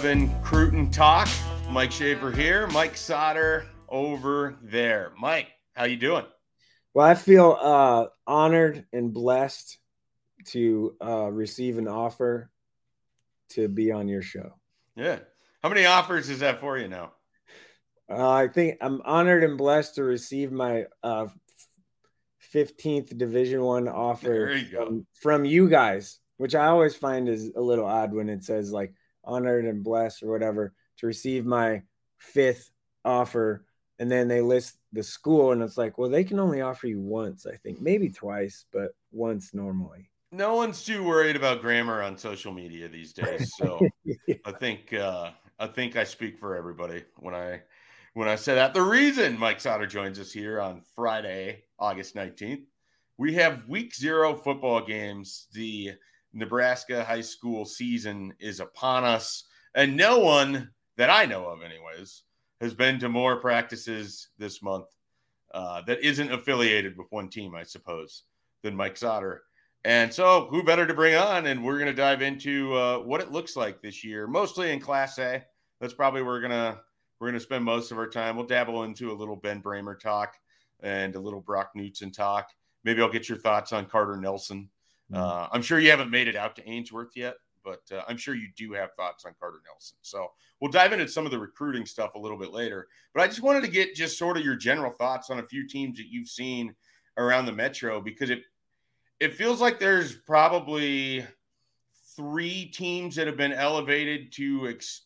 24 7 Cruton Talk. Mike Schaefer here, Mike Sauter over there. Mike, how you doing? Well, I feel uh, honored and blessed to uh, receive an offer to be on your show. Yeah. How many offers is that for you now? Uh, I think I'm honored and blessed to receive my uh, 15th Division One offer you from, from you guys, which I always find is a little odd when it says like honored and blessed or whatever to receive my fifth offer, and then they list the school, and it's like, well, they can only offer you once, I think, maybe twice, but once normally. No one's too worried about grammar on social media these days. So I think uh, I think I speak for everybody when I when I say that. The reason Mike Sauter joins us here on Friday, August 19th, we have week zero football games. The Nebraska high school season is upon us, and no one that I know of, anyways, has been to more practices this month uh, that isn't affiliated with one team, I suppose, than Mike Sauter. And so, who better to bring on? And we're going to dive into uh, what it looks like this year, mostly in Class A. That's probably where we're gonna we're gonna spend most of our time. We'll dabble into a little Ben Brahmer talk and a little Brock Knutson talk. Maybe I'll get your thoughts on Carter Nelson. Uh, I'm sure you haven't made it out to Ainsworth yet, but uh, I'm sure you do have thoughts on Carter Nelson. So we'll dive into some of the recruiting stuff a little bit later. But I just wanted to get just sort of your general thoughts on a few teams that you've seen around the Metro because it it feels like there's probably three teams that have been elevated to ex-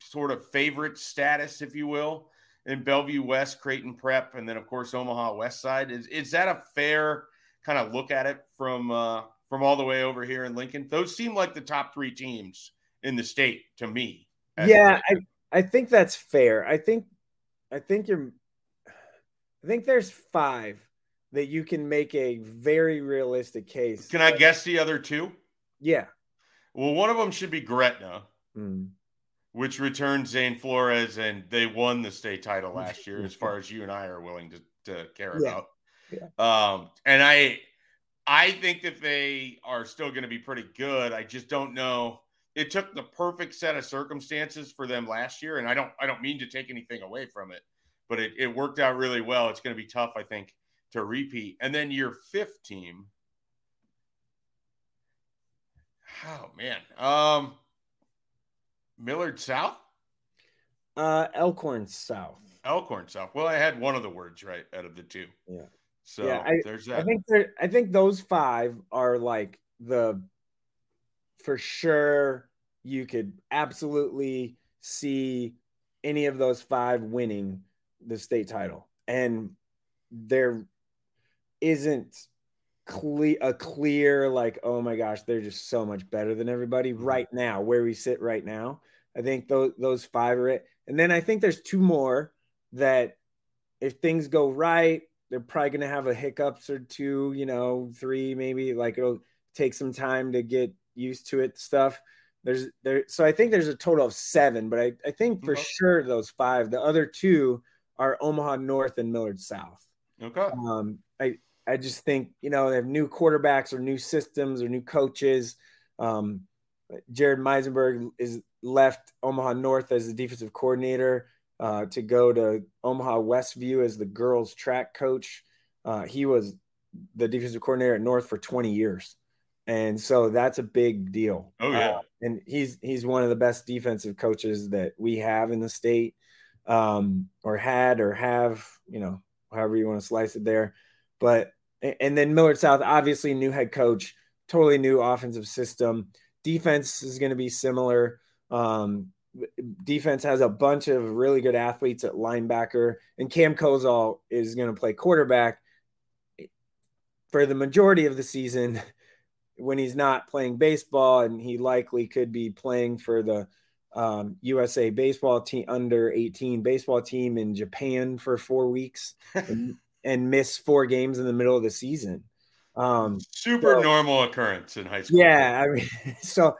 sort of favorite status, if you will, in Bellevue West, Creighton Prep, and then of course Omaha West Side. Is is that a fair kind of look at it from uh, from all the way over here in Lincoln? Those seem like the top three teams in the state to me. yeah, I think that's fair. I think I think you're I think there's five that you can make a very realistic case. Can I guess the other two? Yeah. Well, one of them should be Gretna. Mm. which returned Zane Flores, and they won the state title last year, as far as you and I are willing to, to care Yeah. about. Yeah. Um, and I, I think that they are still going to be pretty good. I just don't know. It took the perfect set of circumstances for them last year, and I don't, I don't mean to take anything away from it, but it, it worked out really well. It's going to be tough, I think, to repeat. And then your fifth team. Oh man. Um Millard South? Uh Elkhorn South. Elkhorn South. Well, I had one of the words right out of the two. Yeah. So yeah, I, there's I think there I think those five are like the for sure you could absolutely see any of those five winning the state title. And there isn't clear a clear like oh my gosh they're just so much better than everybody Mm-hmm. right now where we sit right now i think those those five are it and then i think there's two more that if things go right they're probably going to have a hiccups or two you know three maybe like it'll take some time to get used to it stuff there's there so i think there's a total of seven but i, I think for Okay. sure those five the other two are omaha north and millard south okay. um, I I just think you know they have new quarterbacks or new systems or new coaches. Um, Jared Meisenberg is left Omaha North as the defensive coordinator uh, to go to Omaha Westview as the girls track coach. Uh, he was the defensive coordinator at North for 20 years. And so that's a big deal. Oh yeah. Uh, and he's he's one of the best defensive coaches that we have in the state um or had or have, you know, however you want to slice it there. But and then Millard South obviously new head coach, totally new offensive system. Defense is going to be similar. Um defense has a bunch of really good athletes at linebacker, and Cam Kozal is going to play quarterback for the majority of the season when he's not playing baseball, and he likely could be playing for the um, USA baseball team under 18 baseball team in Japan for four weeks and, and, miss four games in the middle of the season. Um, Super so, normal occurrence in high school. Yeah, I mean, so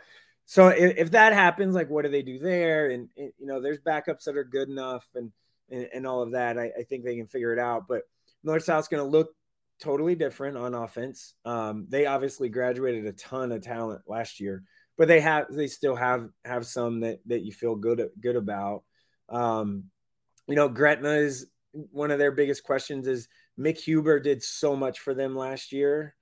so if, if, that happens, like what do they do there? And, and, you know, there's backups that are good enough and and, and all of that. I, I, think they can figure it out. But North South's going to look totally different on offense. Um, they obviously graduated a ton of talent last year, but they have they still have have some that that you feel good good about. Um, you know, Gretna is one of their biggest questions. Is Mick Huber did so much for them last year.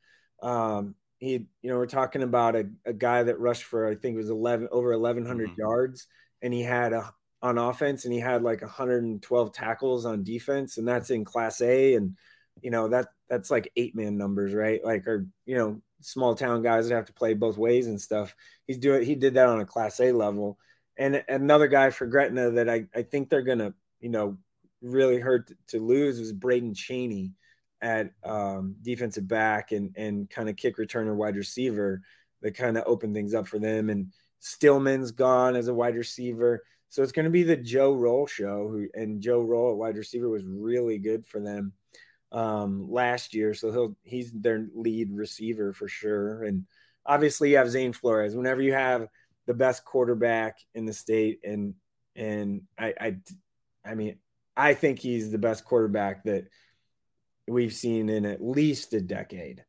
Um, he, you know, we're talking about a, a guy that rushed for I think it was eleven over eleven hundred mm mm-hmm. yards, and he had a on offense, and he had like 112 tackles on defense, and that's in Class A, and you know that that's like eight man numbers, right? Like, or you know, small town guys that have to play both ways and stuff. He's doing he did that on a Class A level, and another guy for Gretna that I I think they're gonna you know really hurt to lose was Braden Cheney at um, defensive back and and kind of kick returner wide receiver that kind of opened things up for them. And Stillman's gone as a wide receiver. So it's going to be the Joe Roll show. Who and Joe Roll at wide receiver was really good for them um, last year. So he'll he's their lead receiver for sure. And obviously you have Zane Flores. Whenever you have the best quarterback in the state, and and I I, I mean I think he's the best quarterback that we've seen in at least a decade.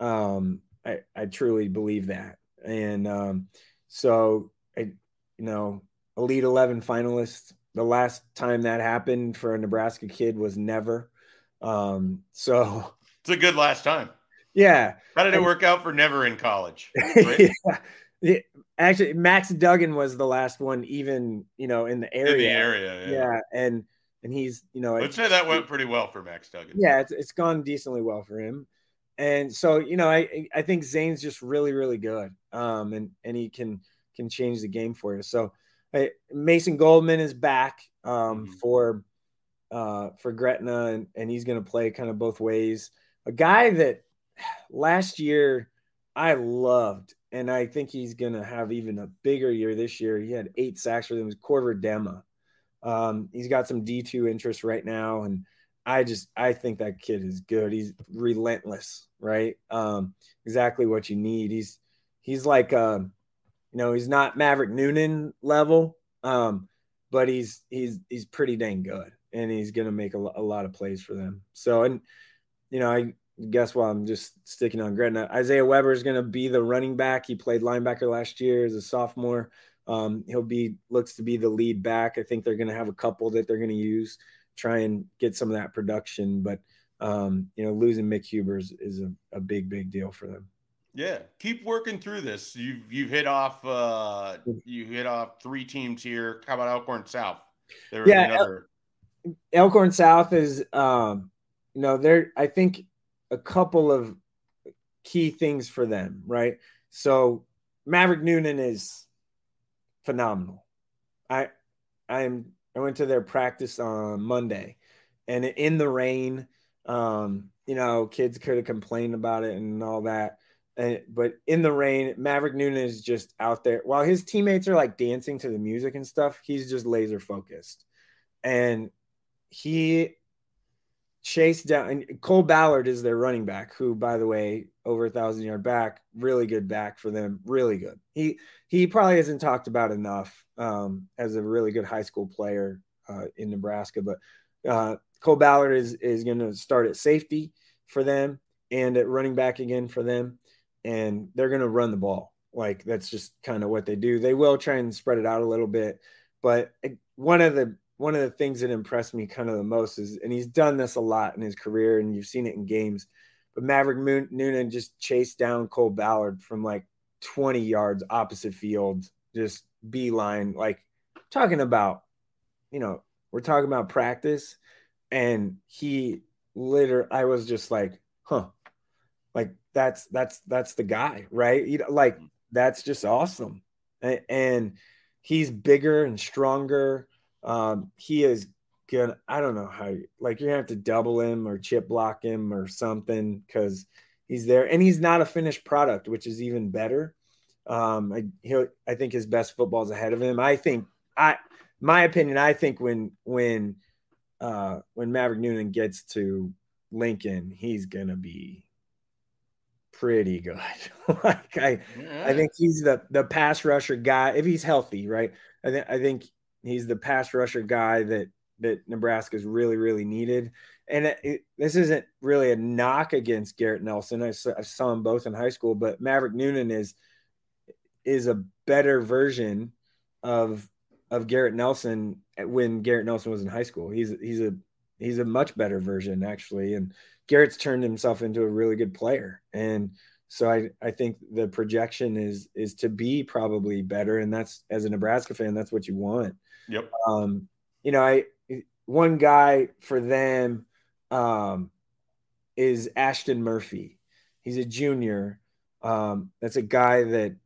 Um, I, I truly believe that. And um, so, I, you know, Elite 11 finalist, the last time that happened for a Nebraska kid was never. Um, so it's a good last time. Yeah. How did it work out for never in college? Right? yeah. Actually, Max Duggan was the last one, even, you know, in the area. In the area. Yeah. yeah. And, and he's you know let's say that went pretty well for Max Duggan. Yeah, it's, it's gone decently well for him, and so you know I I think Zane's just really really good, um, and and he can can change the game for you. So I, Mason Goldman is back um, mm-hmm. for uh, for Gretna, and, and he's going to play kind of both ways. A guy that last year I loved, and I think he's going to have even a bigger year this year. He had eight sacks for them. Was Corver Dema. Um, he's got some D2 interest right now. And I just, I think that kid is good. He's relentless, right? Um, exactly what you need. He's, he's like, um, you know, he's not Maverick Noonan level, um, but he's, he's, he's pretty dang good and he's going to make a, a lot of plays for them. So, and, you know, I guess while I'm just sticking on Gretna, Isaiah Weber is going to be the running back. He played linebacker last year as a sophomore. Um, he'll be looks to be the lead back. I think they're going to have a couple that they're going to use, try and get some of that production. But um, you know, losing Mick Huber is, a, a, big, big deal for them. Yeah, keep working through this. You've you've hit off uh, you hit off three teams here. How about Elkhorn South? There yeah, another... Elkhorn South is um, you know there. I think a couple of key things for them, right? So Maverick Noonan is phenomenal. I I'm I went to their practice on Monday, and in the rain, um, you know, kids could have complained about it and all that. And, but in the rain, Maverick Noonan is just out there. While his teammates are like dancing to the music and stuff, he's just laser focused. And he chased down and Cole Ballard is their running back, who, by the way, over a thousand yard back, really good back for them, really good. He he probably hasn't talked about enough um, as a really good high school player uh, in Nebraska, but uh, Cole Ballard is is going to start at safety for them and at running back again for them, and they're going to run the ball Like that's just kind of what they do. They will try and spread it out a little bit, but eh, one of the one of the things that impressed me kind of the most is, and he's done this a lot in his career, and you've seen it in games. But Maverick Moon, Noonan just chased down Cole Ballard from like 20 yards opposite field, just beeline, like talking about, you know, we're talking about practice. And he literally, I was just like, huh, like that's, that's, that's the guy, right? You know, like mm-hmm. that's just awesome. And, and he's bigger and stronger. Um, he is gonna I don't know how like you're gonna have to double him or chip block him or something because he's there and he's not a finished product, which is even better. Um, I he I think his best football is ahead of him. I think I my opinion, I think when when uh when Maverick Noonan gets to Lincoln, he's gonna be pretty good. like I I think he's the the pass rusher guy if he's healthy, right? I think I think he's the pass rusher guy that that Nebraska's really, really needed. And it, it, this isn't really a knock against Garrett Nelson. I saw, I saw him both in high school, but Maverick Noonan is is a better version of of Garrett Nelson when Garrett Nelson was in high school. He's he's a he's a much better version actually, and Garrett's turned himself into a really good player. And so I I think the projection is is to be probably better, and that's as a Nebraska fan, that's what you want. Yep. Um, you know, I one guy for them um, is Ashton Murphy. He's a junior. Um, that's a guy that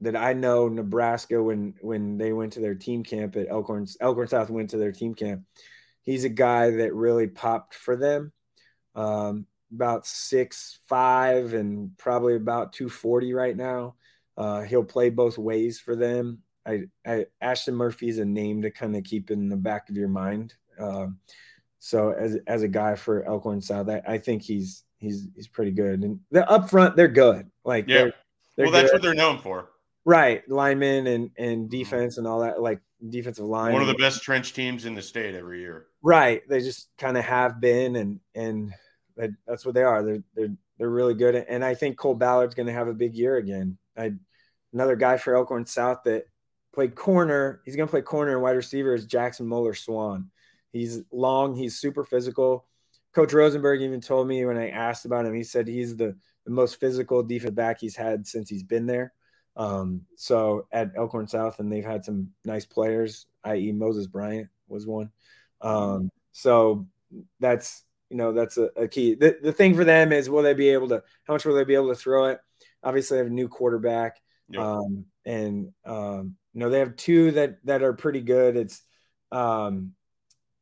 that I know Nebraska when when they went to their team camp at Elkhorn Elkhorn South went to their team camp. He's a guy that really popped for them. Um, about six five and probably about 240 right now. Uh, he'll play both ways for them. I, I Ashton Murphy is a name to kind of keep in the back of your mind. Um, so as as a guy for Elkhorn South, I, I think he's he's he's pretty good. And the up front, they're good. Like yeah, they're, they're well, that's good. what they're known for. Right, linemen and and defense and all that, like defensive line. One of the best trench teams in the state every year. Right, they just kind of have been, and and that's what they are. They're they're they're really good, and I think Cole Ballard's going to have a big year again. I another guy for Elkhorn South that played corner. He's going to play corner and wide receiver is Jackson Moeller Swan. He's long, he's super physical. Coach Rosenberg even told me when I asked about him, he said he's the, the most physical defensive back he's had since he's been there. Um, so at Elkhorn South, and they've had some nice players, i.e., Moses Bryant was one. Um, so that's you know that's a, a, key. The, the thing for them is will they be able to? How much will they be able to throw it? Obviously, they have a new quarterback, yep. um, and um, you know they have two that that are pretty good. It's um,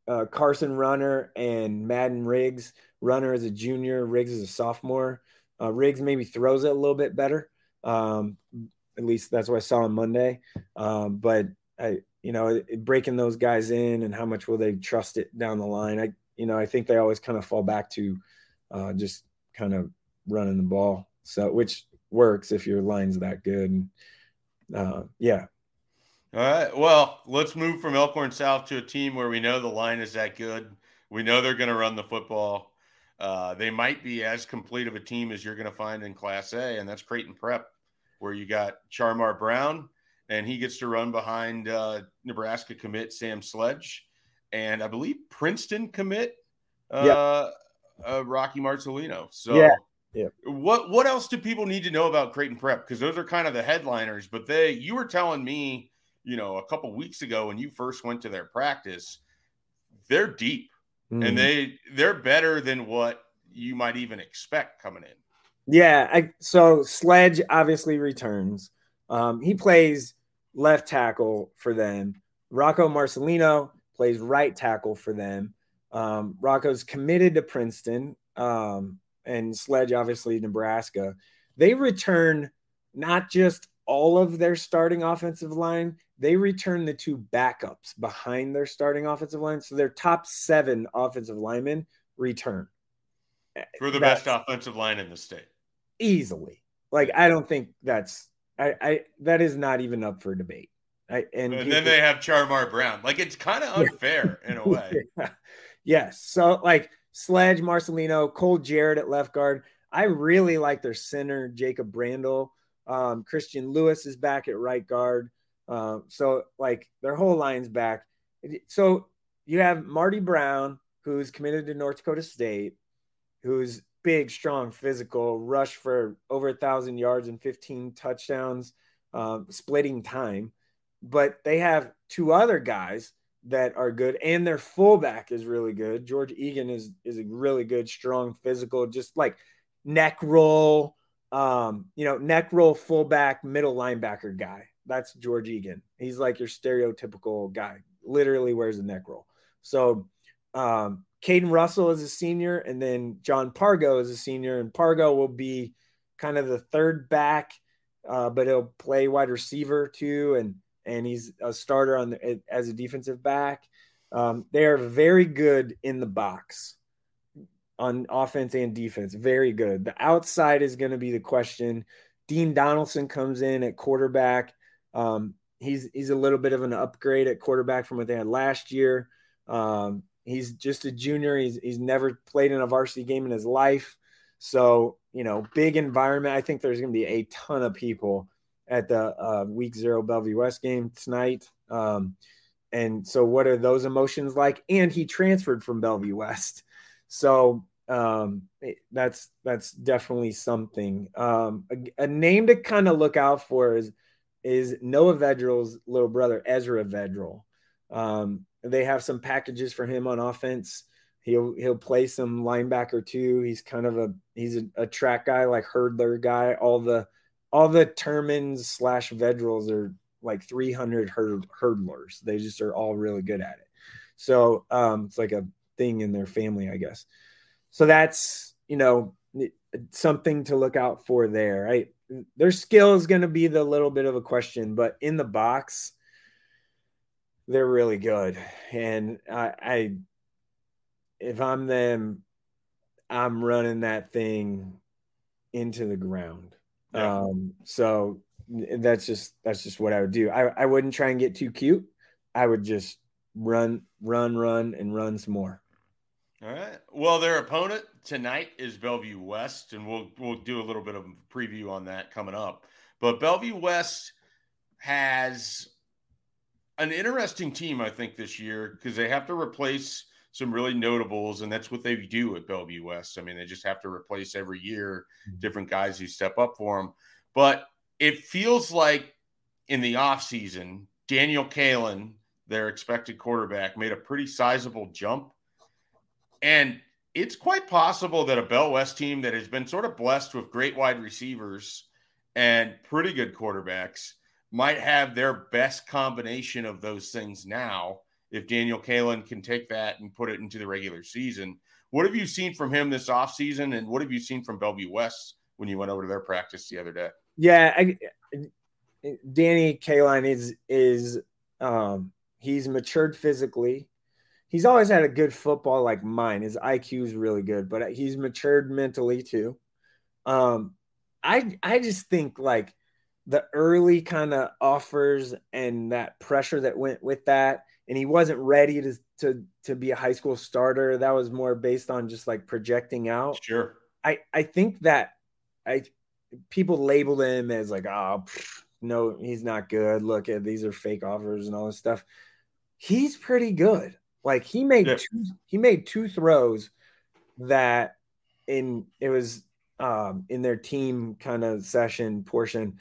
uh, Carson Runner and Madden Riggs. Runner is a junior, Riggs is a sophomore. Uh, Riggs maybe throws it a little bit better. Um, at least that's what I saw on Monday. Um, but I, you know, breaking those guys in and how much will they trust it down the line? I, you know, I think they always kind of fall back to uh, just kind of running the ball. So, which works if your line's that good. Uh, yeah, all right. Well, let's move from Elkhorn South to a team where we know the line is that good. We know they're going to run the football. Uh, they might be as complete of a team as you're going to find in Class A, and that's Creighton Prep, where you got Charmar Brown, and he gets to run behind uh, Nebraska commit Sam Sledge, and I believe Princeton commit uh, uh Rocky Marcelino. So, yeah. Yeah. What what else do people need to know about Creighton Prep? Because those are kind of the headliners. But they, you were telling me you know, a couple weeks ago when you first went to their practice, they're deep mm. and they they're better than what you might even expect coming in. Yeah, I, so Sledge obviously returns. Um, he plays left tackle for them. Rocco Marcelino plays right tackle for them. Um, Rocco's committed to Princeton, um, and Sledge obviously Nebraska. They return not just all of their starting offensive line, they return the two backups behind their starting offensive line. So their top seven offensive linemen return. For the that's best offensive line in the state. Easily. Like I don't think that's I, I that is not even up for debate. I, and, and then they have Charmar Brown. Like it's kind of unfair in a way. Yeah. Yes. So like Sledge, Marcelino, Cole Jarrett at left guard. I really like their center, Jacob Brandel Um, Christian Lewis is back at right guard. Uh, so like their whole line's back. So you have Marty Brown, who's committed to North Dakota State, who's big, strong, physical, rush for over a thousand yards and 15 touchdowns, um, splitting time. But they have two other guys that are good, and their fullback is really good. George Egan is is a really good, strong, physical, just like neck roll, um, you know, neck roll fullback, middle linebacker guy. That's George Egan. He's like your stereotypical guy, literally wears a neck roll. So um, Caden Russell is a senior, and then John Pargo is a senior, and Pargo will be kind of the third back, uh, but he'll play wide receiver too, and and he's a starter on the, as a defensive back. Um, they are very good in the box on offense and defense. Very good. The outside is going to be the question. Dean Donaldson comes in at quarterback. Um, he's he's a little bit of an upgrade at quarterback from what they had last year. Um, he's just a junior. He's he's never played in a varsity game in his life. So you know, big environment. I think there's going to be a ton of people at the uh, Week Zero Bellevue West game tonight. Um, and so, what are those emotions like? And he transferred from Bellevue West, so um, that's that's definitely something. Um, a, a name to kind of look out for is is Noah Vedral's little brother, Ezra Vedral. Um, they have some packages for him on offense. He'll he'll play some linebacker too. He's kind of a he's a, a track guy, like hurdler guy. All the all the Termins slash Vedrals are like 300 hurd, hurdlers. They just are all really good at it. So um, it's like a thing in their family, I guess. So that's you know something to look out for there. Right, their skill is going to be the little bit of a question, but in the box, they're really good. And I, I if I'm them, I'm running that thing into the ground. Yeah. Um, so that's just that's just what I would do. I, I wouldn't try and get too cute. I would just run, run, run, and run some more. All right. Well, their opponent tonight is Bellevue West, and we'll we'll do a little bit of preview on that coming up. But Bellevue West has an interesting team, I think, this year because they have to replace some really notables, and that's what they do at Bellevue West. I mean, they just have to replace every year mm-hmm. different guys who step up for them. But it feels like in the offseason, Daniel Kaelin, their expected quarterback, made a pretty sizable jump and it's quite possible that a Bell West team that has been sort of blessed with great wide receivers and pretty good quarterbacks might have their best combination of those things now if Daniel Kaelin can take that and put it into the regular season. What have you seen from him this offseason and what have you seen from Bellevue West when you went over to their practice the other day? Yeah, I, Danny Kaelin is is um he's matured physically he's always had a good football like mine. His IQ is really good, but he's matured mentally too. Um, I I just think like the early kind of offers and that pressure that went with that, and he wasn't ready to to to be a high school starter. That was more based on just like projecting out. Sure. I I think that I people labeled him as like oh no he's not good. Look at these are fake offers and all this stuff. He's pretty good. Like he made yeah. two, he made two throws that in it was um, in their team kind of session portion.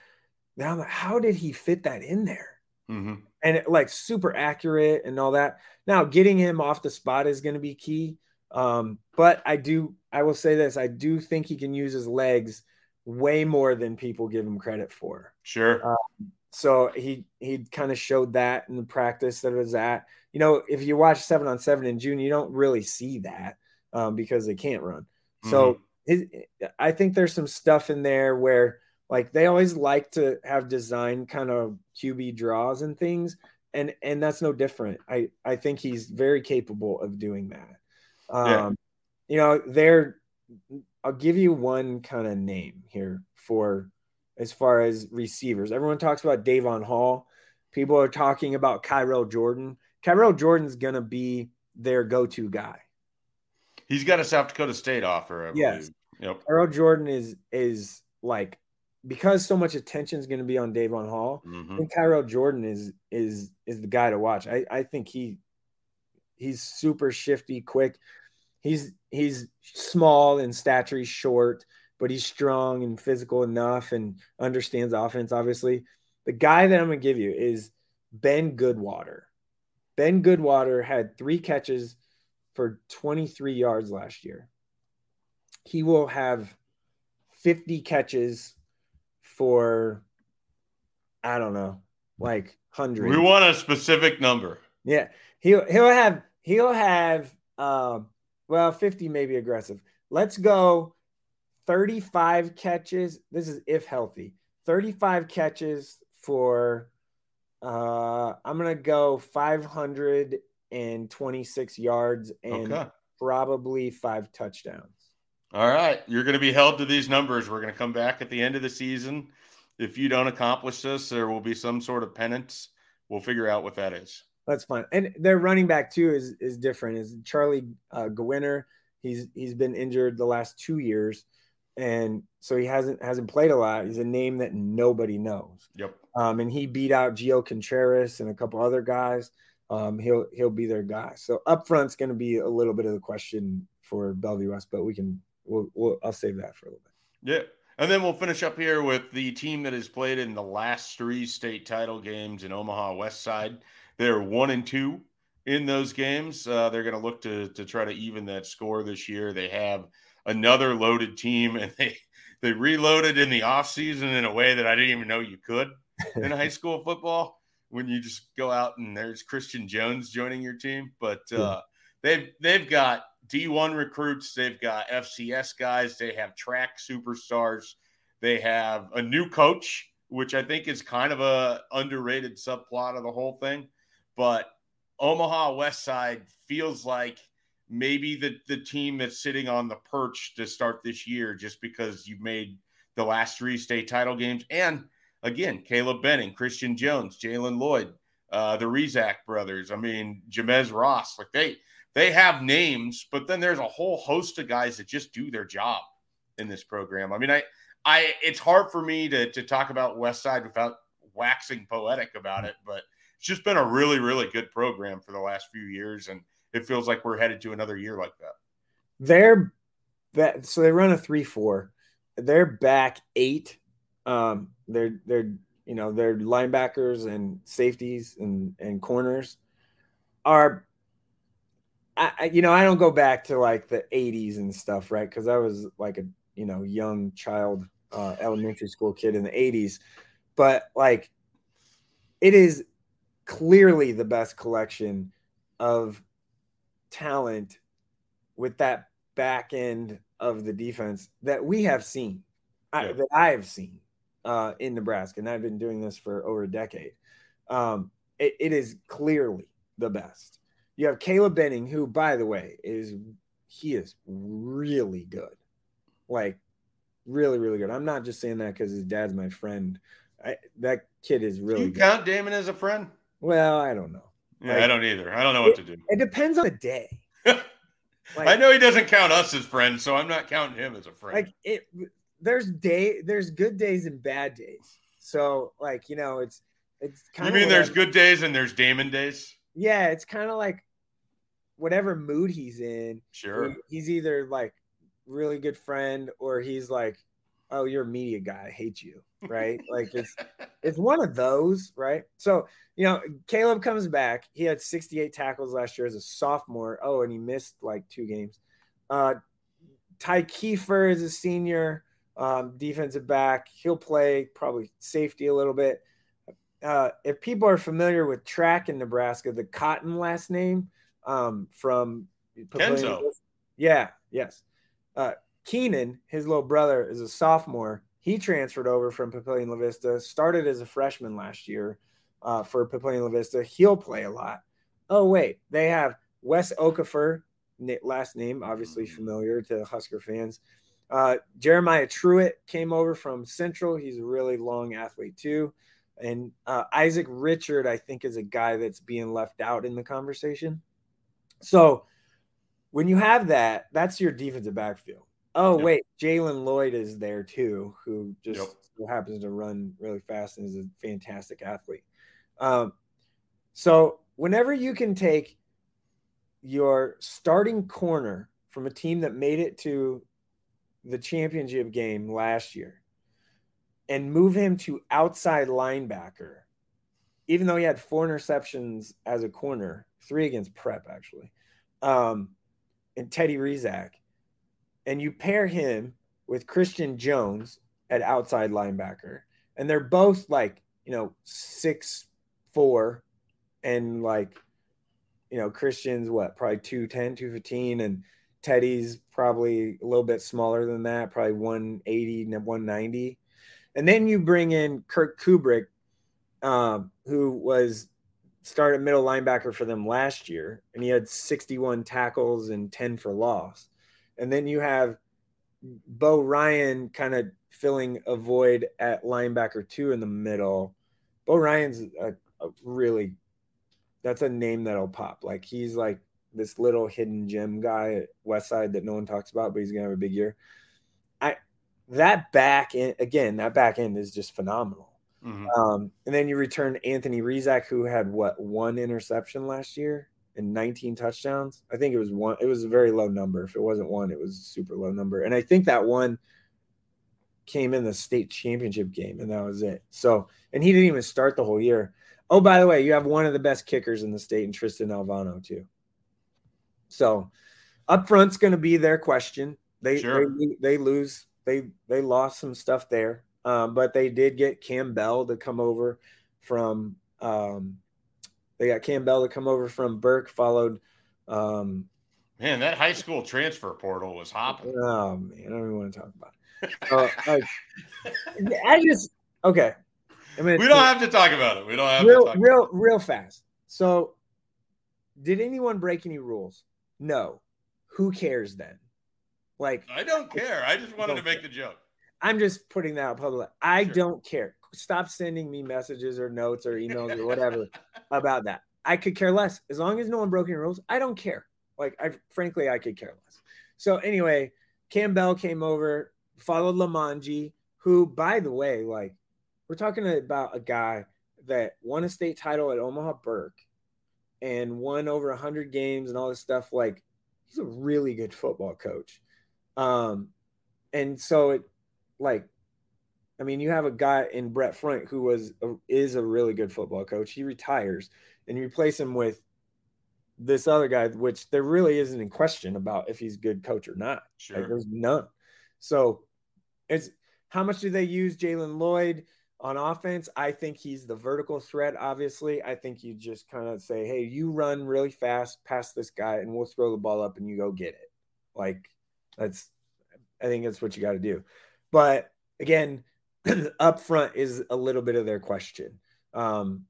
Now, like, how did he fit that in there? Mm-hmm. And it, like super accurate and all that. Now, getting him off the spot is going to be key. Um, but I do, I will say this: I do think he can use his legs way more than people give him credit for. Sure. Um, so he he kind of showed that in the practice that it was at. You know, if you watch seven on seven in June, you don't really see that um, because they can't run. Mm-hmm. So his, I think there's some stuff in there where like they always like to have design kind of QB draws and things, and and that's no different. I I think he's very capable of doing that. Um, yeah. You know, they're. I'll give you one kind of name here for as far as receivers. Everyone talks about Davon Hall. People are talking about Kyrell Jordan. Kyrell Jordan's going to be their go to guy. He's got a South Dakota State offer. I yes. Believe. Yep. Kyrell Jordan is is like because so much attention is going to be on Davon Hall, Mhm. I think Kyrell Jordan is is is the guy to watch. I I think he he's super shifty, quick. He's he's small in stature, he's short, but he's strong and physical enough and understands offense. Obviously, the guy that I'm gonna give you is Ben Goodwater. Ben Goodwater had three catches for 23 yards last year. He will have 50 catches for I don't know, like hundred. We want a specific number. Yeah, he'll he'll have he'll have um well 50 maybe aggressive. Let's go 35 catches. This is if healthy. 35 catches for uh I'm gonna go 526 yards and Okay. probably five touchdowns. All right. You're going to be held to these numbers. We're going to come back at the end of the season. If you don't accomplish this, there will be some sort of penance. We'll figure out what that is. That's fine. And their running back too is is different. Is Charlie uh, Gwinner? He's he's been injured the last two years, and so he hasn't hasn't played a lot. He's a name that nobody knows. Yep. Um, and he beat out Gio Contreras and a couple other guys. Um, he'll he'll be their guy. So up front's going to be a little bit of the question for Bellevue West, but we can we'll, we'll I'll save that for a little bit. Yeah. And then we'll finish up here with the team that has played in the last three state title games in Omaha West Side. They're one and two in those games. Uh, they're going to look to to try to even that score this year. They have another loaded team, and they they reloaded in the offseason in a way that I didn't even know you could in high school football. When you just go out and there's Christian Jones joining your team, but uh, they've they've got D1 recruits, they've got FCS guys, they have track superstars, they have a new coach, which I think is kind of a underrated subplot of the whole thing. But Omaha West Side feels like maybe the the team that's sitting on the perch to start this year just because you've made the last three state title games. And again, Caleb Benning, Christian Jones, Jalen Lloyd, uh, the Rezac brothers. I mean, Jamez Ross, like they they have names, but then there's a whole host of guys that just do their job in this program. I mean, I I it's hard for me to to talk about West Side without waxing poetic about it, but it's just been a really, really good program for the last few years, and it feels like we're headed to another year like that. They're that so they run a three four. They're back eight. Um, they're they're you know their linebackers and safeties and and corners are. I, you know I don't go back to like the '80s and stuff, right? Because I was like a you know young child, uh, elementary school kid in the '80s, but like it is clearly the best collection of talent with that back end of the defense that we have seen, I, that I have seen uh, in Nebraska, and I've been doing this for over a decade. Um, it, it is clearly the best. You have Caleb Benning, who, by the way, is he is really good, like really, really good. I'm not just saying that because his dad's my friend. I, that kid is Do really you good. count Damon as a friend? Well, I don't know. Yeah, Like- I don't either. I don't know what to do. It depends on the day. Like, I know he doesn't count us as friends, so I'm not counting him as a friend. like it there's day there's good days and bad days so like you know it's it's kind you mean there's good days and there's Damon days? yeah it's kind of like whatever mood he's in Sure. he- he's either like really good friend or he's like oh you're a media guy i hate you right? Like it's it's one of those right? So you know caleb comes back. He had 68 tackles last year as a sophomore. Oh and he missed like two games. Uh ty kiefer is a senior um defensive back. He'll play probably safety a little bit. Uh if people are familiar with track in nebraska the cotton last name um from Kenzo. yeah yes. Uh Keenan, his little brother, is a sophomore. He transferred over from Papillion La Vista, started as a freshman last year uh, for Papillion La Vista. He'll play a lot. Oh, wait, they have Wes Okafor, na- last name, obviously familiar to Husker fans. Uh, Jeremiah Truitt came over from Central. He's a really long athlete, too. And uh, Isaac Richard, I think, is a guy that's being left out in the conversation. So when you have that, that's your defensive backfield Oh Yep. wait, Jalen Lloyd is there too, who just Yep. happens to run really fast and is a fantastic athlete. Um, so whenever you can take your starting corner from a team that made it to the championship game last year and move him to outside linebacker, even though he had four interceptions as a corner, three against prep actually, um, and Teddy Rezac, and you pair him with Christian Jones at outside linebacker, and they're both like, you know, six four and like, you know, Christian's what, probably 210, 215, and Teddy's probably a little bit smaller than that, probably 180 and 190. And then you bring in Kirk Kubrick, um, who was started middle linebacker for them last year, and he had 61 tackles and 10 for loss. And then you have Bo Ryan kind of filling a void at linebacker two in the middle. Bo Ryan's a, a really that's a name that'll pop. Like he's like this little hidden gem guy at West Side that no one talks about, but he's gonna have a big year. I that back end again, that back end is just phenomenal. Mhm. Um, and then you return Anthony Rezac, who had what one interception last year and 19 touchdowns. I think it was one. It was a very low number. If it wasn't one, it was a super low number. And I think that one came in the state championship game, and that was it. So, and he didn't even start the whole year. Oh, by the way, you have one of the best kickers in the state, and Tristan Alvano too. So, up front's going to be their question. They Sure. they, they lose. They they lost some stuff there, um, but they did get Cam Bell to come over from. Um, they got Cam Bell to come over from Burke, followed. Um, Man, that high school transfer portal was hopping. oh man, I don't even want to talk about. It. Uh, like, I just okay. I mean, We don't have to talk about it. We don't have to real, talk real, real fast. So, did anyone break any rules? No. Who cares then? Like, I don't care. I just wanted to make the joke. I'm just putting that out public. I Sure. don't care. Stop sending me messages or notes or emails or whatever about that. I could care less. As long as no one broke any rules, I don't care. Like, I frankly, I could care less. So, anyway, Cam Bell came over, followed Limongi, who, by the way, like, we're talking about a guy that won a state title at Omaha Burke and won over 100 games and all this stuff. Like, he's a really good football coach. Um, and so it, like, I mean, you have a guy in Brett Froendt who was a, is a really good football coach. He retires, and you replace him with this other guy, which there really isn't a question about if he's a good coach or not. Like, Sure. there's none. So it's how much do they use Jalen Lloyd on offense? I think he's the vertical threat. Obviously, I think you just kind of say, "Hey, you run really fast past this guy, and we'll throw the ball up, and you go get it." Like that's, I think that's what you got to do. But again, up front is a little bit of their question. Um,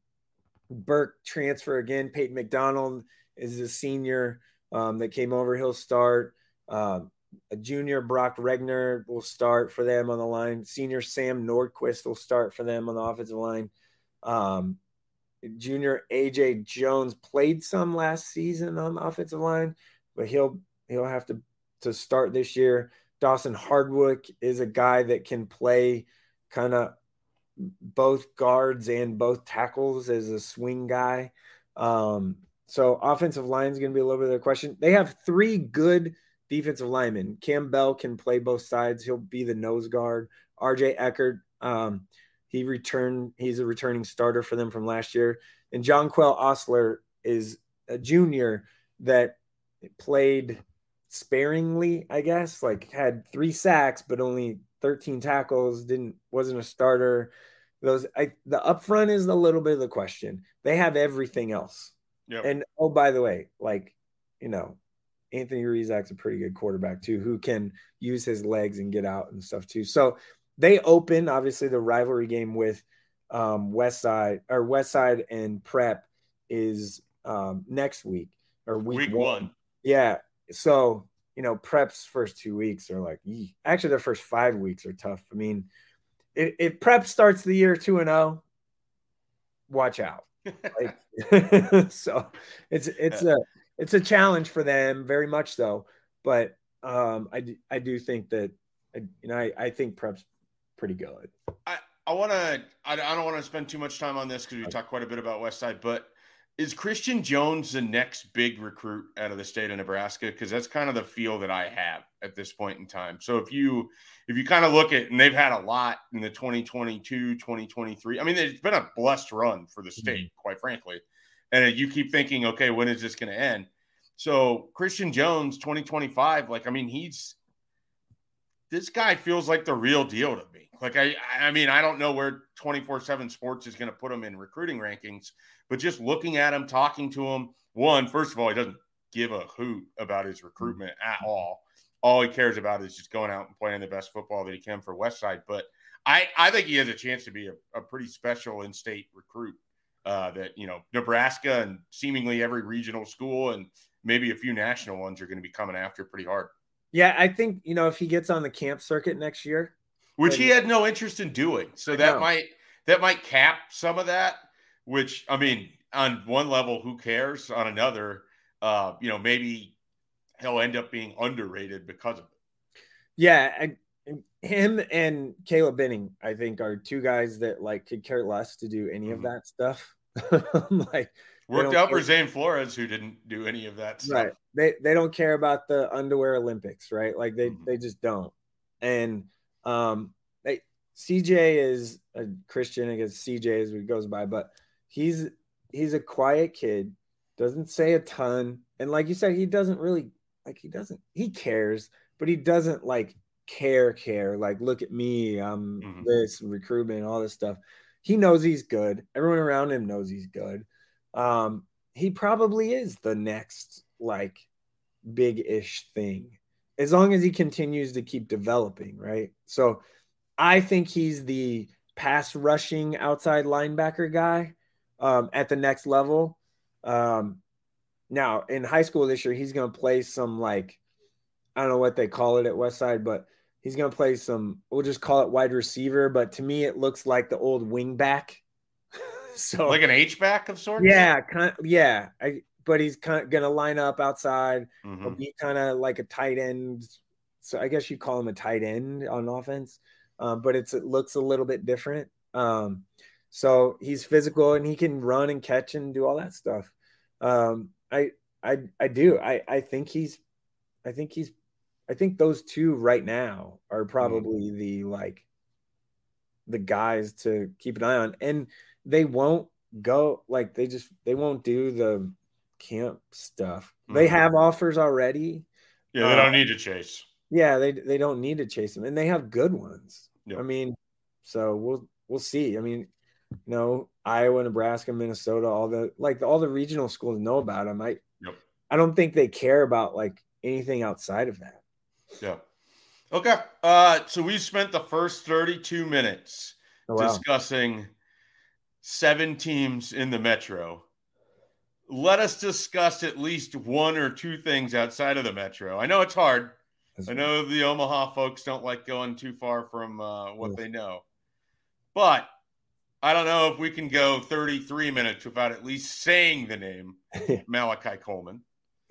Burke transfer again. Peyton McDonald is a senior um, that came over. He'll start. Um, a junior Brock Regner will start for them on the line. Senior Sam Nordquist will start for them on the offensive line. Um, junior AJ Jones played some last season on the offensive line, but he'll he'll have to to start this year. Dawson Hardwick is a guy that can play kind of both guards and both tackles as a swing guy. Um, so offensive line is going to be a little bit of a question. They have three good defensive linemen. Cam Bell can play both sides. He'll be the nose guard. RJ Eckert, um, he returned. He's a returning starter for them from last year. And John Quell Osler is a junior that played sparingly, I guess. Like had three sacks, but only 13 tackles. Didn't wasn't a starter. Those I, the up front is a little bit of the question. They have everything else. Yep. And oh, by the way, like you know, Anthony Rezac's a pretty good quarterback too, who can use his legs and get out and stuff too. So they open obviously the rivalry game with um, West Side or West Side and Prep is um, next week or week, Week one. one. Yeah. So you know, Prep's first two weeks are like actually their first five weeks are tough. I mean, if, if Prep starts the year two and zero, watch out. Like so it's it's a it's a challenge for them very much so. But um, I I do think that I, you know I, I think prep's pretty good. I I want to I, I don't want to spend too much time on this because we talked quite a bit about West Side, but is Christian Jones the next big recruit out of the state of Nebraska? Because that's kind of the feel that I have at this point in time. So if you if you kind of look at and they've had a lot in the 2022, 2023. I mean, it's been a blessed run for the state, mm-hmm. quite frankly. And you keep thinking, okay, when is this going to end? So Christian Jones, 2025, like I mean, he's this guy feels like the real deal to me. Like I I mean, I don't know where 24/7 sports is going to put him in recruiting rankings, but just looking at him, talking to him, one, first of all, he doesn't give a hoot about his recruitment at all. All he cares about is just going out and playing the best football that he can for Westside. But I, I think he has a chance to be a, a pretty special in-state recruit. Uh, that you know, Nebraska and seemingly every regional school and maybe a few national ones are going to be coming after pretty hard. Yeah, I think you know if he gets on the camp circuit next year, which he had no interest in doing. So that might that might cap some of that. Which I mean, on one level, who cares? On another, uh, you know, maybe he'll end up being underrated because of it. Yeah, I, him and Caleb Benning, I think, are two guys that like could care less to do any mm-hmm. of that stuff. like worked out for Zane Flores, who didn't do any of that stuff. Right. They they don't care about the underwear Olympics, right? Like they mm-hmm. they just don't. And um, they, CJ is a Christian. I guess CJ as it goes by, but he's he's a quiet kid, doesn't say a ton, and like you said, he doesn't really like he doesn't he cares, but he doesn't like care care like look at me, I'm mm-hmm. this recruitment, all this stuff. He knows he's good. Everyone around him knows he's good. Um, he probably is the next like big ish thing as long as he continues to keep developing, right? So I think he's the pass rushing outside linebacker guy um, at the next level. Um, now in high school this year, he's going to play some like I don't know what they call it at Westside, but he's going to play some. We'll just call it wide receiver, but to me, it looks like the old wing back. So like an H back of sorts. Yeah, kind of, yeah. I but he's kind of to line up outside. Mm-hmm. He'll be kind of like a tight end. So I guess you call him a tight end on offense, um, but it's it looks a little bit different. Um, so he's physical and he can run and catch and do all that stuff. Um, I I I do. I I think he's I think he's I think those two right now are mm-hmm. probably mm-hmm. the like the guys to keep an eye on and they won't go like they just they won't do the camp stuff. Mm-hmm. They have offers already. Yeah, they don't uh, need to chase. Yeah, they they don't need to chase them, and they have good ones. Yep. I mean, so we'll we'll see. I mean, you know, Iowa, Nebraska, Minnesota, all the like all the regional schools know about them. I yep. I don't think they care about like anything outside of that. Yeah. Okay. Uh, so we spent the first 32 minutes oh, wow. discussing seven teams in the metro let us discuss at least one or two things outside of the metro. I know it's hard. I know the Omaha folks don't like going too far from uh, what they know, but I don't know if we can go 33 minutes without at least saying the name Malachi Coleman.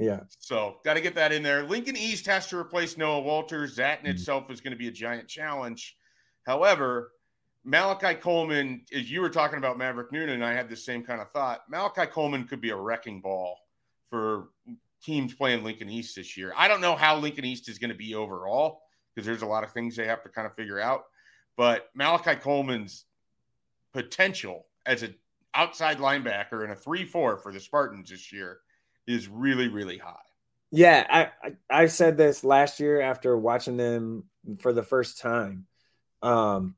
Yeah. So got to get that in there. Lincoln East has to replace Noah Walters. That in mm-hmm. itself is going to be a giant challenge. However, Malachi Coleman, as you were talking about Maverick Noonan, and I had the same kind of thought. Malachi Coleman could be a wrecking ball for teams playing Lincoln East this year. I don't know how Lincoln East is going to be overall because there's a lot of things they have to kind of figure out. But Malachi Coleman's potential as an outside linebacker in a 3 4 for the Spartans this year is really, really high. Yeah, I, I, I said this last year after watching them for the first time. Um,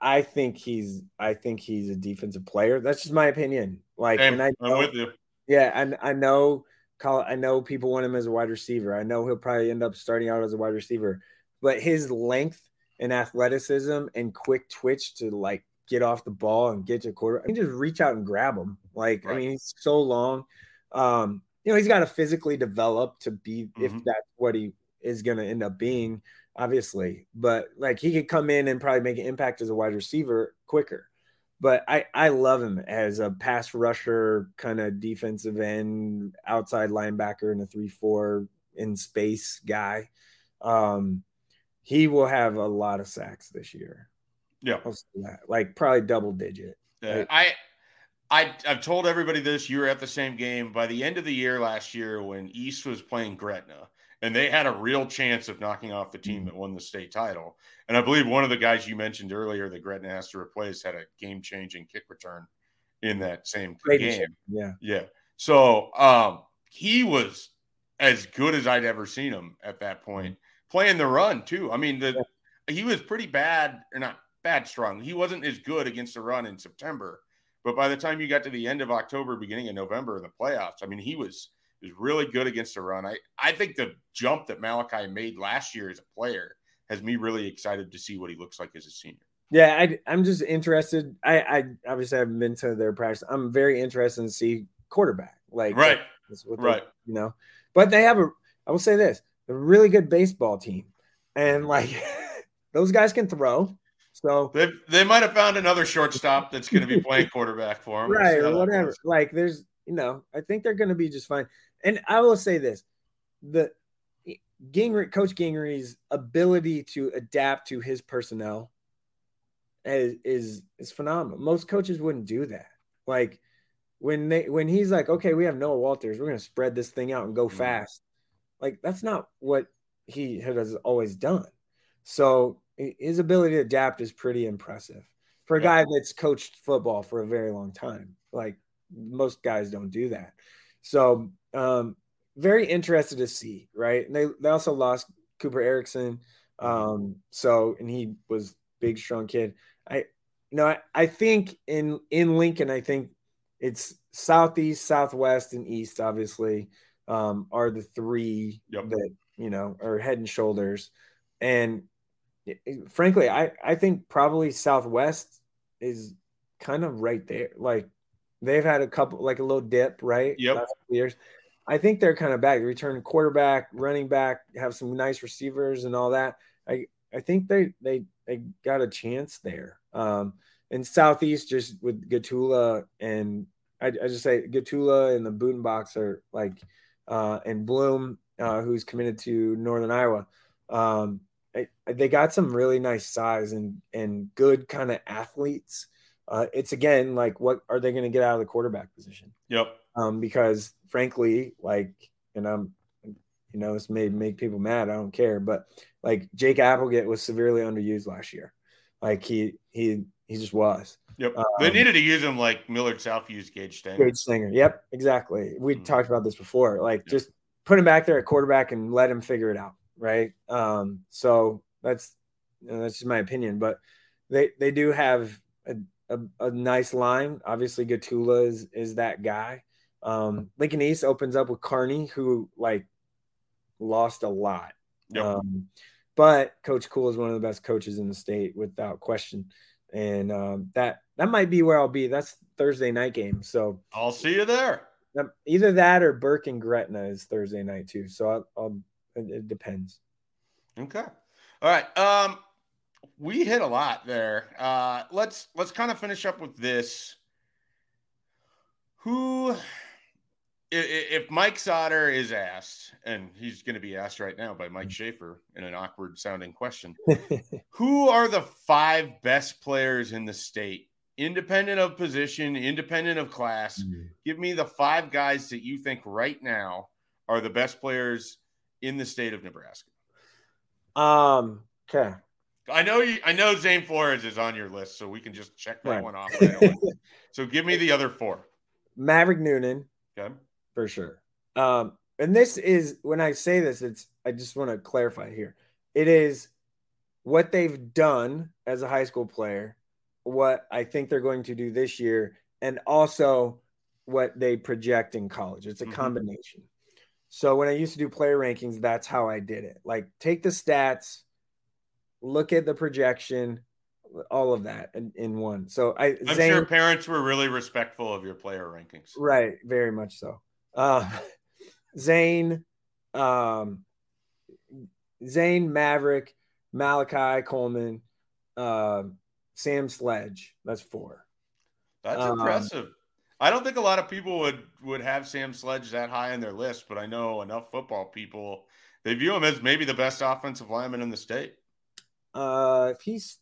I think he's I think he's a defensive player. That's just my opinion. Like, and I know, I'm with you. Yeah, and I know I know people want him as a wide receiver. I know he'll probably end up starting out as a wide receiver, but his length and athleticism and quick twitch to like get off the ball and get to quarter, I can just reach out and grab him. Like, right. I mean, he's so long. Um, you know, he's got to physically develop to be mm-hmm. if that's what he is going to end up being obviously, but like he could come in and probably make an impact as a wide receiver quicker. But I, I love him as a pass rusher, kind of defensive end, outside linebacker and a 3 4 in space guy. Um, he will have a lot of sacks this year. Yeah, like probably double digit. Yeah, I, I, I've told everybody this. You were at the same game by the end of the year last year when East was playing Gretna, and they had a real chance of knocking off the team mm-hmm. that won the state title. And I believe one of the guys you mentioned earlier that Gretna has to replace had a game-changing kick return in that same Great game. Yeah, yeah. So um, he was as good as I'd ever seen him at that point, playing the run too. I mean, the he was pretty bad, or not bad strong. He wasn't as good against the run in September, but by the time you got to the end of October, beginning of November in the playoffs, I mean, he was was really good against the run. I I think the jump that Malachi made last year as a player has me really excited to see what he looks like as a senior. Yeah, I, am just interested. I, I obviously haven't been to their practice. I'm very interested to see quarterback. Like right, right. you know, but they have a. I will say this: a really good baseball team, and like those guys can throw. So they, they might have found another shortstop that's going to be playing quarterback for them, right, or whatever. Like there's, you know, I think they're going to be just fine. And I will say this: the Gingrich, Coach Gingrich's ability to adapt to his personnel is, is is phenomenal. Most coaches wouldn't do that. Like when they when he's like, okay, we have Noah Walters, we're gonna spread this thing out and go mm-hmm. fast. Like that's not what he has always done. So his ability to adapt is pretty impressive for a guy that's coached football for a very long time. Like most guys don't do that. So um, very interested to see, right? And they they also lost Cooper Erickson. Mm-hmm. Um, so and he was big, strong kid. I you know I, I think in in Lincoln, I think it's southeast, southwest, and east, obviously, um, are the three yep. that you know are head and shoulders. And frankly, I I think probably southwest is kind of right there. Like they've had a couple, like a little dip, right? Yep. Years. I think they're kind of back. Return quarterback, running back, have some nice receivers and all that. I I think they they they got a chance there. Um, in Southeast, just with Gottula and I, I just say Gottula and the Budenbachs are like, uh, and Bloom, uh, who's committed to Northern Iowa. Um, I, they got some really nice size and and good kind of athletes. Uh, it's again like, what are they going to get out of the quarterback position? Yep. Um, because frankly, like, and I'm, you know, this may make people mad. I don't care, but like Jake Applegate was severely underused last year. Like he he he just was. Yep. Um, they needed to use him like Millard South used Gage Stinger. Gage Stenger. Yep. Exactly. We mm-hmm. talked about this before. Like just put him back there at quarterback and let him figure it out. Right. Um, so that's you know, that's just my opinion. But they they do have a, a, a nice line. Obviously, Gottula is is that guy. Um, Lincoln East opens up with Kearney, who like lost a lot. Yep. Um, but Coach Cool is one of the best coaches in the state without question and um, that that might be where I'll be. That's Thursday night game, so I'll see you there. Either that or Burke and Gretna is Thursday night too. So I'll, I'll it, it depends. Okay, all right. Um, we hit a lot there. Uh, let's let's kind of finish up with this. Who if Mike Sauter is asked, and he's going to be asked right now by Mike mm. Schaefer in an awkward sounding question, who are the five best players in the state, independent of position, independent of class? Mm-hmm. Give me the five guys that you think right now are the best players in the state of Nebraska. Um. Okay. I know you. I know Zane Flores is on your list, so we can just check that right. one off. Right so give me the other four. Maverick Noonan. Okay for sure. Um, and this is when I say this, it's I just want to clarify here. It is what they've done as a high school player, what I think they're going to do this year, and also what they project in college. It's a mm-hmm. combination. So when I used to do player rankings, that's how I did it. Like take the stats, look at the projection, all of that in, in one. So I I'm Zane, sure parents were really respectful of your player rankings. Right, very much so uh, Zane, um, Zane Maverick, Malachi Coleman, uh, Sam Sledge. That's four. That's um, impressive. I don't think a lot of people would would have Sam Sledge that high on their list, but I know enough football people they view him as maybe the best offensive lineman in the state. Uh, if he's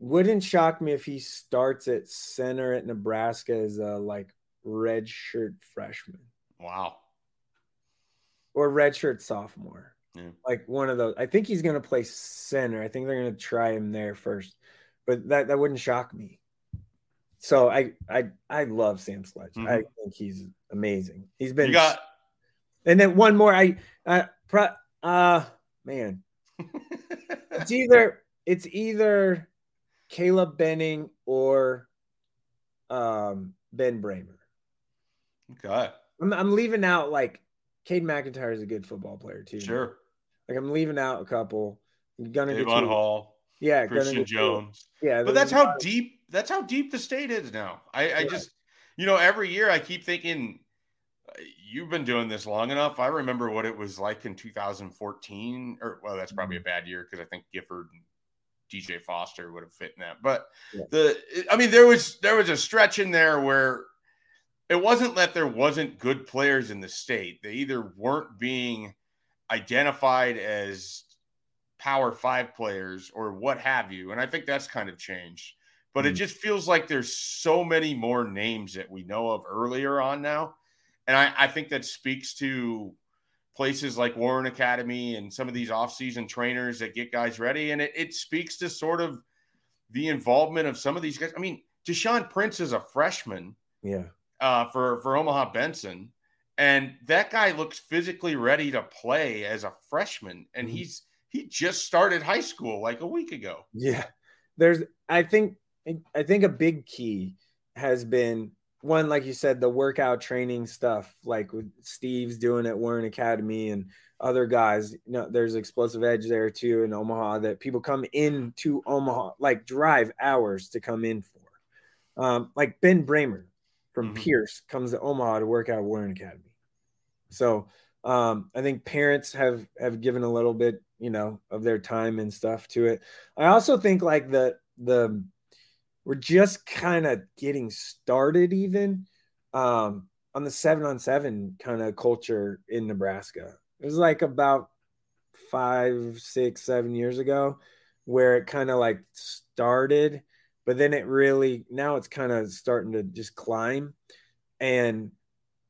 wouldn't shock me if he starts at center at Nebraska as a like red shirt freshman. Wow. Or red shirt sophomore. Yeah. Like one of those. I think he's going to play center. I think they're going to try him there first. But that that wouldn't shock me. So I I I love Sam Sledge. Mhm. I think he's amazing. He's been You got and then one more. I I pro, uh man. It's either it's either Caleb Benning or um Ben Brahmer. okay. I'm I'm leaving out like Cade McIntyre is a good football player too. Sure. Like I'm leaving out a couple. Davon you- Hall, Yeah, Christian Jones. Yeah, But that's how deep that's how deep the state is now. I, I just you know, every year I keep thinking uh, you've been doing this long enough. I remember what it was like in 2014, or well, that's probably a Mm-hmm. bad year because I think Gifford and DJ Foster would have fit in that. But Yeah. the I mean, there was there was a stretch in there where it wasn't that there wasn't good players in the state. They either weren't being identified as power five players or what have you. And I think that's kind of changed. But it Mhm. just feels like there's so many more names that we know of earlier on now. And I, I think that speaks to places like Warren Academy and some of these offseason trainers that get guys ready. And it, it speaks to sort of the involvement of some of these guys. I mean, Deshaun Prince is a freshman Yeah. uh, for for Omaha Benson, and that guy looks physically ready to play as a freshman, and Mhm. he's he just started high school like a week ago. Yeah. There's I think I think a big key has been one, like you said, the workout training stuff, like with Steve's doing at Warren Academy and other guys. You know, there's explosive edge there too in Omaha that people come into Omaha, like drive hours to come in for. Um, like Ben Brahmer from Mhm. Pierce comes to Omaha to work out at Warren Academy. So um, I think parents have have given a little bit, you know, of their time and stuff to it. I also think like the the we're just kind of getting started even um, on the seven on seven kind of culture in Nebraska. It was like about five, six, seven years ago where it kind of like started, but then it really now it's kind of starting to just climb. And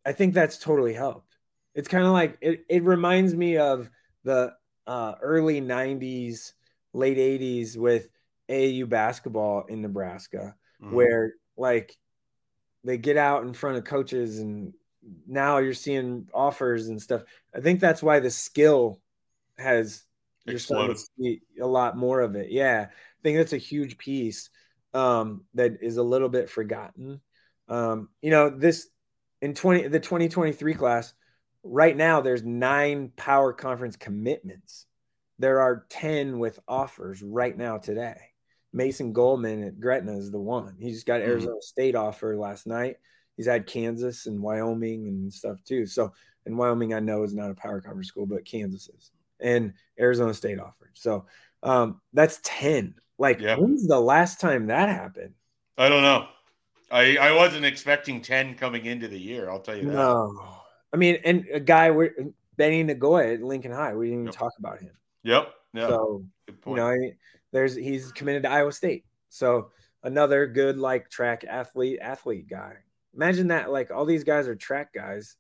I think that's totally helped. It's kind of like it, it reminds me of the uh, early 90s, late 80s with AAU basketball in Nebraska, Mhm. where like they get out in front of coaches and now you're seeing offers and stuff. I think that's why the skill has you're starting to see a lot more of it. Yeah. I think that's a huge piece um, that is a little bit forgotten. Um, you know, this in 20 the 2023 class, right now there's nine power conference commitments. There are 10 with offers right now today. Mason Goldman at Gretna is the one. He just got Mhm. Arizona State offer last night. He's had Kansas and Wyoming and stuff too. So, and Wyoming I know is not a power conference school, but Kansas is, and Arizona State offered. So, um, that's 10. Like, Yeah. when's the last time that happened? I don't know. I I wasn't expecting ten coming into the year. I'll tell you that. No. I mean, and a guy, we're Benny Nagoya at Lincoln High. We didn't even Yep. talk about him. Yep. Yeah. So, Good you know, I- there's he's committed to Iowa State. So another good like track athlete athlete guy. Imagine that like all these guys are track guys.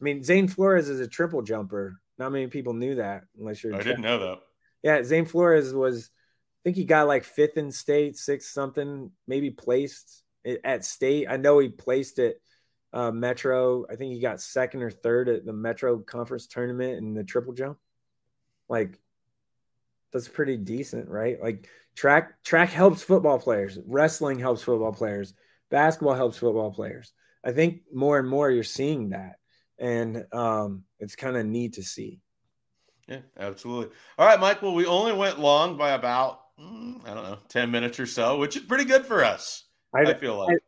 I mean, Zane Flores is a triple jumper. Not many people knew that unless you're. I didn't know that. Yeah, Zane Flores was. I think he got like fifth in state, sixth something, maybe placed at state. I know he placed it uh, Metro. I think he got second or third at the Metro Conference tournament in the triple jump. Like, that's pretty decent, right? Like track track helps football players, wrestling helps football players, basketball helps football players. I think more and more you're seeing that, and um, it's kind of neat to see. Yeah, absolutely. All right, Mike. Well, we only went long by about mm, I don't know ten minutes or so, which is pretty good for us. I, feel like.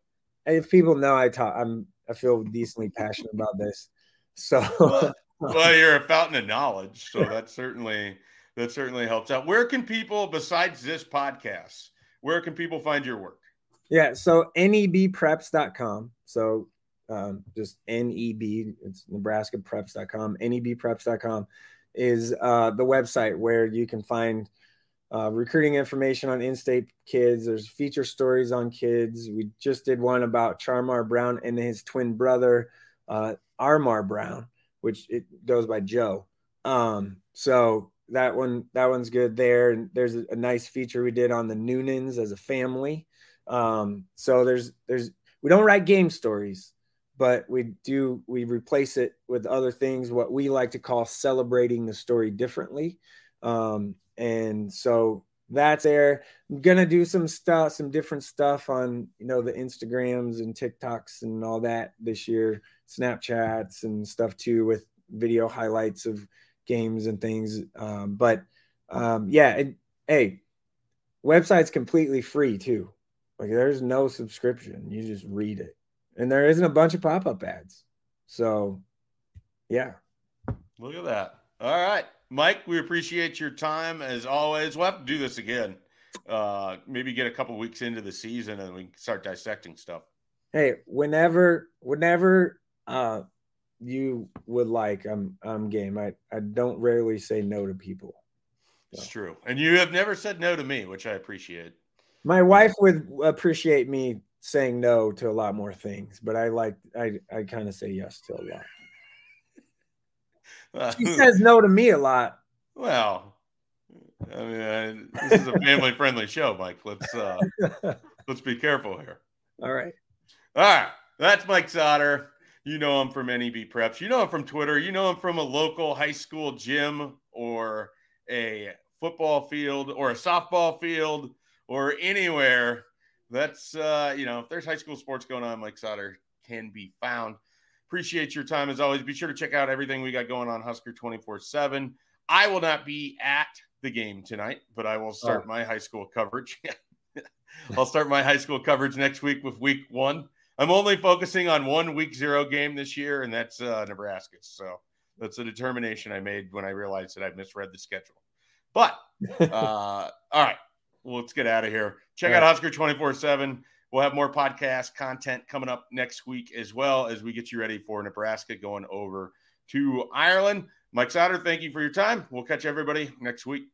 if people know I talk, I'm I feel decently passionate about this. So well, well, you're a fountain of knowledge, so that's certainly that certainly helps out. Where can people, besides this podcast, where can people find your work? Yeah. So nebpreps.com. So um, just NEB, it's nebraskapreps.com. nebpreps.com is uh, the website where you can find uh, recruiting information on in-state kids. There's feature stories on kids. We just did one about Charmar Brown and his twin brother, uh, Armar Brown, which it goes by Joe. Um, so that one, that one's good there. And there's a, nice feature we did on the Noonans as a family. Um, so there's, there's, we don't write game stories, but we do, we replace it with other things, what we like to call celebrating the story differently. Um, and so that's there. I'm gonna do some stuff, some different stuff on you know the Instagrams and TikToks and all that this year, Snapchats and stuff too, with video highlights of games and things. Um, but um, yeah, it, hey, website's completely free too. Like there's no subscription. You just read it. And there isn't a bunch of pop-up ads. So yeah. Look at that. All right. Mike, we appreciate your time as always. We'll have to do this again. Uh maybe get a couple weeks into the season and we can start dissecting stuff. Hey, whenever whenever uh you would like, I'm I'm game. I, I don't rarely say no to people. It's true. And you have never said no to me, which I appreciate. My wife would appreciate me saying no to a lot more things, but I like I I kind of say yes to a lot. Uh, She says no to me a lot. well, I mean, uh, this is a family-friendly show, Mike. Let's uh let's be careful here. All right. All right, that's Mike Sauter. You know him from NEB Preps. You know him from Twitter. You know him from a local high school gym or a football field or a softball field or anywhere. That's uh, you know, if there's high school sports going on, Mike Sauter can be found. Appreciate your time as always. Be sure to check out everything we got going on Husker 24 7. I will not be at the game tonight, but I will start Oh. my high school coverage. I'll start my high school coverage next week with week one. I'm only focusing on one week zero game this year, and that's uh, Nebraska. So that's a determination I made when I realized that I misread the schedule. But uh, all right, well, let's get out of here. Check out Husker 24 7. We'll have more podcast content coming up next week as well as we get you ready for Nebraska going over to Ireland. Mike Sauter, thank you for your time. We'll catch everybody next week.